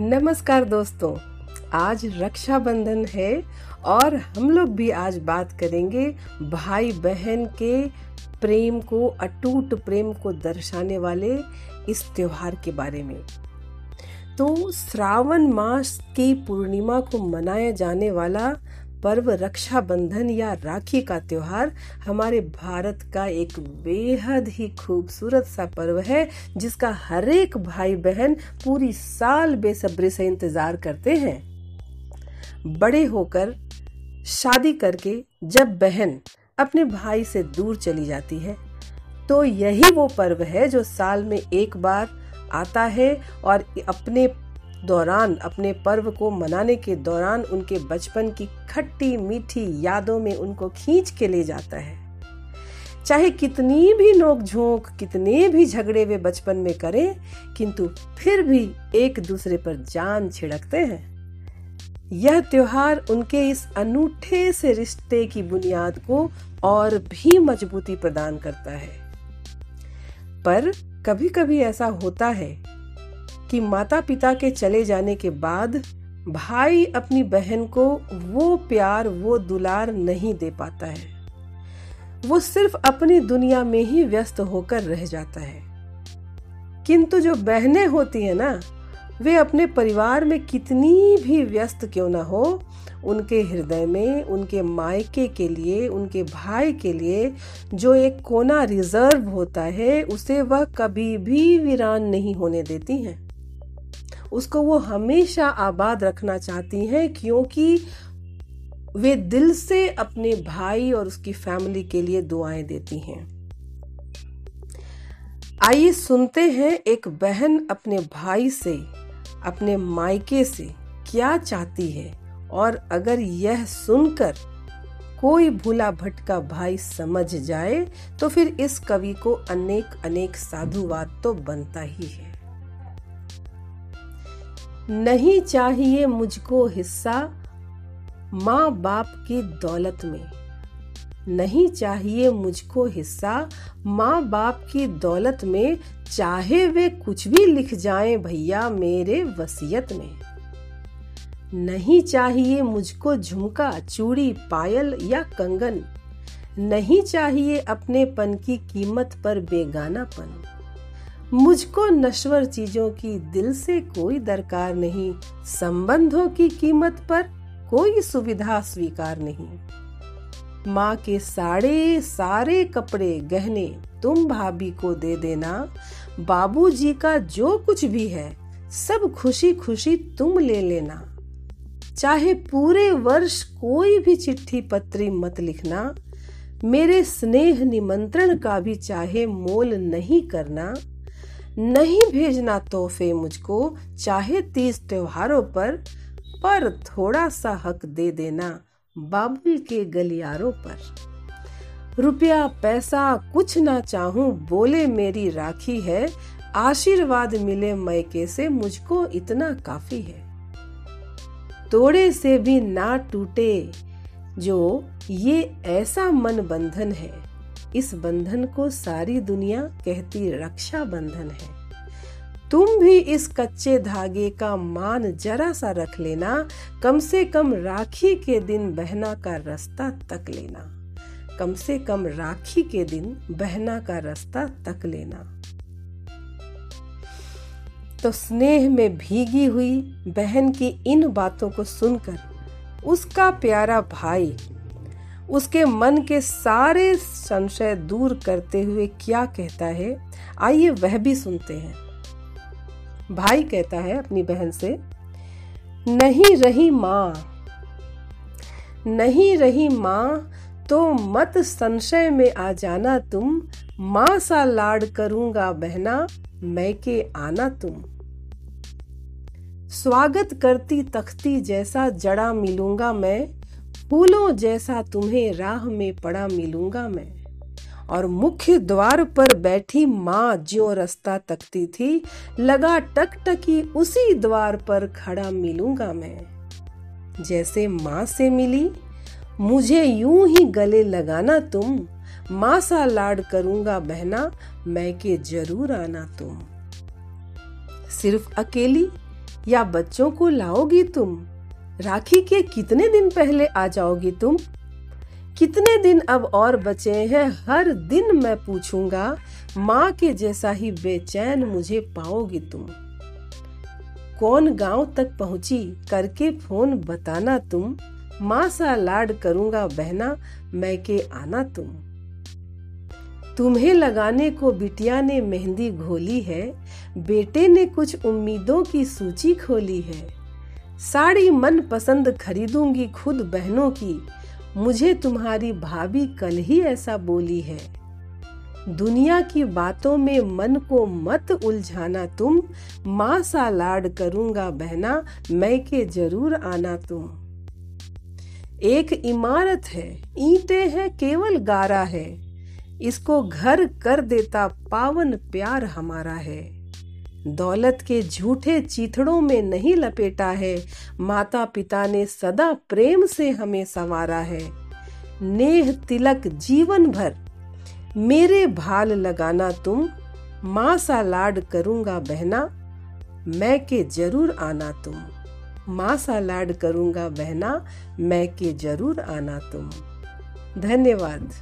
नमस्कार दोस्तों, आज रक्षाबंधन है और हम लोग भी आज बात करेंगे भाई बहन के प्रेम को, अटूट प्रेम को दर्शाने वाले इस त्योहार के बारे में। तो श्रावण मास की पूर्णिमा को मनाया जाने वाला पर्व रक्षाबंधन या राखी का त्योहार हमारे भारत का एक बेहद ही खूबसूरत सा पर्व है, जिसका हर एक भाई बहन पूरी साल बेसब्री से इंतज़ार करते हैं। बड़े होकर, शादी करके जब बहन अपने भाई से दूर चली जाती है तो यही वो पर्व है जो साल में एक बार आता है और अपने दौरान, अपने पर्व को मनाने के दौरान उनके बचपन की खट्टी मीठी यादों में उनको खींच के ले जाता है। चाहे कितनी भी नोक झोंक, कितने भी झगड़े वे बचपन में करें, किंतु फिर भी एक दूसरे पर जान छिड़कते हैं। यह त्योहार उनके इस अनूठे से रिश्ते की बुनियाद को और भी मजबूती प्रदान करता है। पर कभी कभी ऐसा होता है कि माता पिता के चले जाने के बाद भाई अपनी बहन को वो प्यार, वो दुलार नहीं दे पाता है। वो सिर्फ़ अपनी दुनिया में ही व्यस्त होकर रह जाता है। किंतु जो बहनें होती है ना, वे अपने परिवार में कितनी भी व्यस्त क्यों ना हो, उनके हृदय में, उनके मायके के लिए, उनके भाई के लिए जो एक कोना रिज़र्व होता है, उसे वह कभी भी वीरान नहीं होने देती हैं। उसको वो हमेशा आबाद रखना चाहती हैं क्योंकि वे दिल से अपने भाई और उसकी फैमिली के लिए दुआएँ देती हैं। आइए सुनते हैं एक बहन अपने भाई से, अपने मायके से क्या चाहती है और अगर यह सुनकर कोई भूला भटका भाई समझ जाए तो फिर इस कवि को अनेक अनेक साधुवाद तो बनता ही है। नहीं चाहिए मुझको हिस्सा माँ बाप की दौलत में। नहीं चाहिए मुझको हिस्सा माँ बाप की दौलत में, चाहे वे कुछ भी लिख जाएँ भैया मेरे वसीयत में। नहीं चाहिए मुझको झुमका, चूड़ी, पायल या कंगन। नहीं चाहिए अपने पन की कीमत पर बेगानापन। मुझको नश्वर चीज़ों की दिल से कोई दरकार नहीं, संबंधों की कीमत पर कोई सुविधा स्वीकार नहीं। माँ के साड़े, सारे कपड़े गहने तुम भाभी को दे देना, बाबूजी का जो कुछ भी है, सब खुशी खुशी तुम ले लेना। चाहे पूरे वर्ष कोई भी चिट्ठी पत्री मत लिखना, मेरे स्नेह निमंत्रण का भी चाहे मोल नहीं करना नहीं भेजना तोहफे मुझको चाहे तीस त्योहारों पर पर थोड़ा सा हक दे देना बाबुल के गलियारों पर। रुपया, पैसा, कुछ ना चाहूँ, बोले मेरी राखी है, आशीर्वाद मिले मैके से मुझको इतना काफ़ी है। तोड़े से भी ना टूटे, जो ये ऐसा मन बंधन है। इस बंधन को सारी दुनिया कहती रक्षा बंधन है। तुम भी इस कच्चे धागे का मान जरा सा रख लेना, कम से कम राखी के दिन बहना का रास्ता तक लेना। कम से कम राखी के दिन बहना का रास्ता तक लेना। तो स्नेह में भीगी हुई बहन की इन बातों को सुनकर उसका प्यारा भाई उसके मन के सारे संशय दूर करते हुए क्या कहता है, आइए वह भी सुनते हैं। भाई कहता है अपनी बहन से, नहीं रही माँ, नहीं रही माँ तो मत संशय में आ जाना तुम। माँ सा लाड करूँगा बहना, मैं के आना तुम। स्वागत करती तख्ती जैसा जड़ा मिलूँगा मैं फूलों जैसा तुम्हें राह में पड़ा मिलूँगा मैं। और मुख्य द्वार पर बैठी माँ जो रास्ता तकती थी, लगा टकटकी उसी द्वार पर खड़ा मिलूँगा मैं। जैसे माँ से मिली, मुझे यूँ ही गले लगाना तुम, माँ सा लाड करूँगा बहना, मैं के ज़रूर आना तुम। सिर्फ़ अकेली या बच्चों को लाओगी तुम? राखी के कितने दिन पहले आ जाओगी तुम? कितने दिन अब और बचे हैं? हर दिन मैं पूछूँगा, माँ के जैसा ही बेचैन मुझे पाओगी तुम। कौन गाँव तक पहुँची, करके फ़ोन बताना तुम। माँ सा लाड करूँगा बहना, मैं के आना तुम। तुम्हें लगाने को बिटिया ने मेहंदी घोली है, बेटे ने कुछ उम्मीदों की सूची खोली है। साड़ी मन पसंद खरीदूँगी खुद बहनों की। मुझे तुम्हारी भाभी कल ही ऐसा बोली है। दुनिया की बातों में मन को मत उलझाना तुम। माँ सा लाड करूँगा बहना मैं के ज़रूर आना तुम। एक इमारत है, ईंटें हैं, केवल गारा है। इसको घर कर देता पावन प्यार हमारा है। दौलत के झूठे चीथड़ों में नहीं लपेटा है। माता पिता ने सदा प्रेम से हमें संवारा है। नेह तिलक जीवन भर, मेरे भाल लगाना तुम माँ सा लाड करूँगा बहना, मैं के ज़रूर आना तुम। माँ सा लाड करूँगा बहना, मैं के ज़रूर आना तुम। धन्यवाद।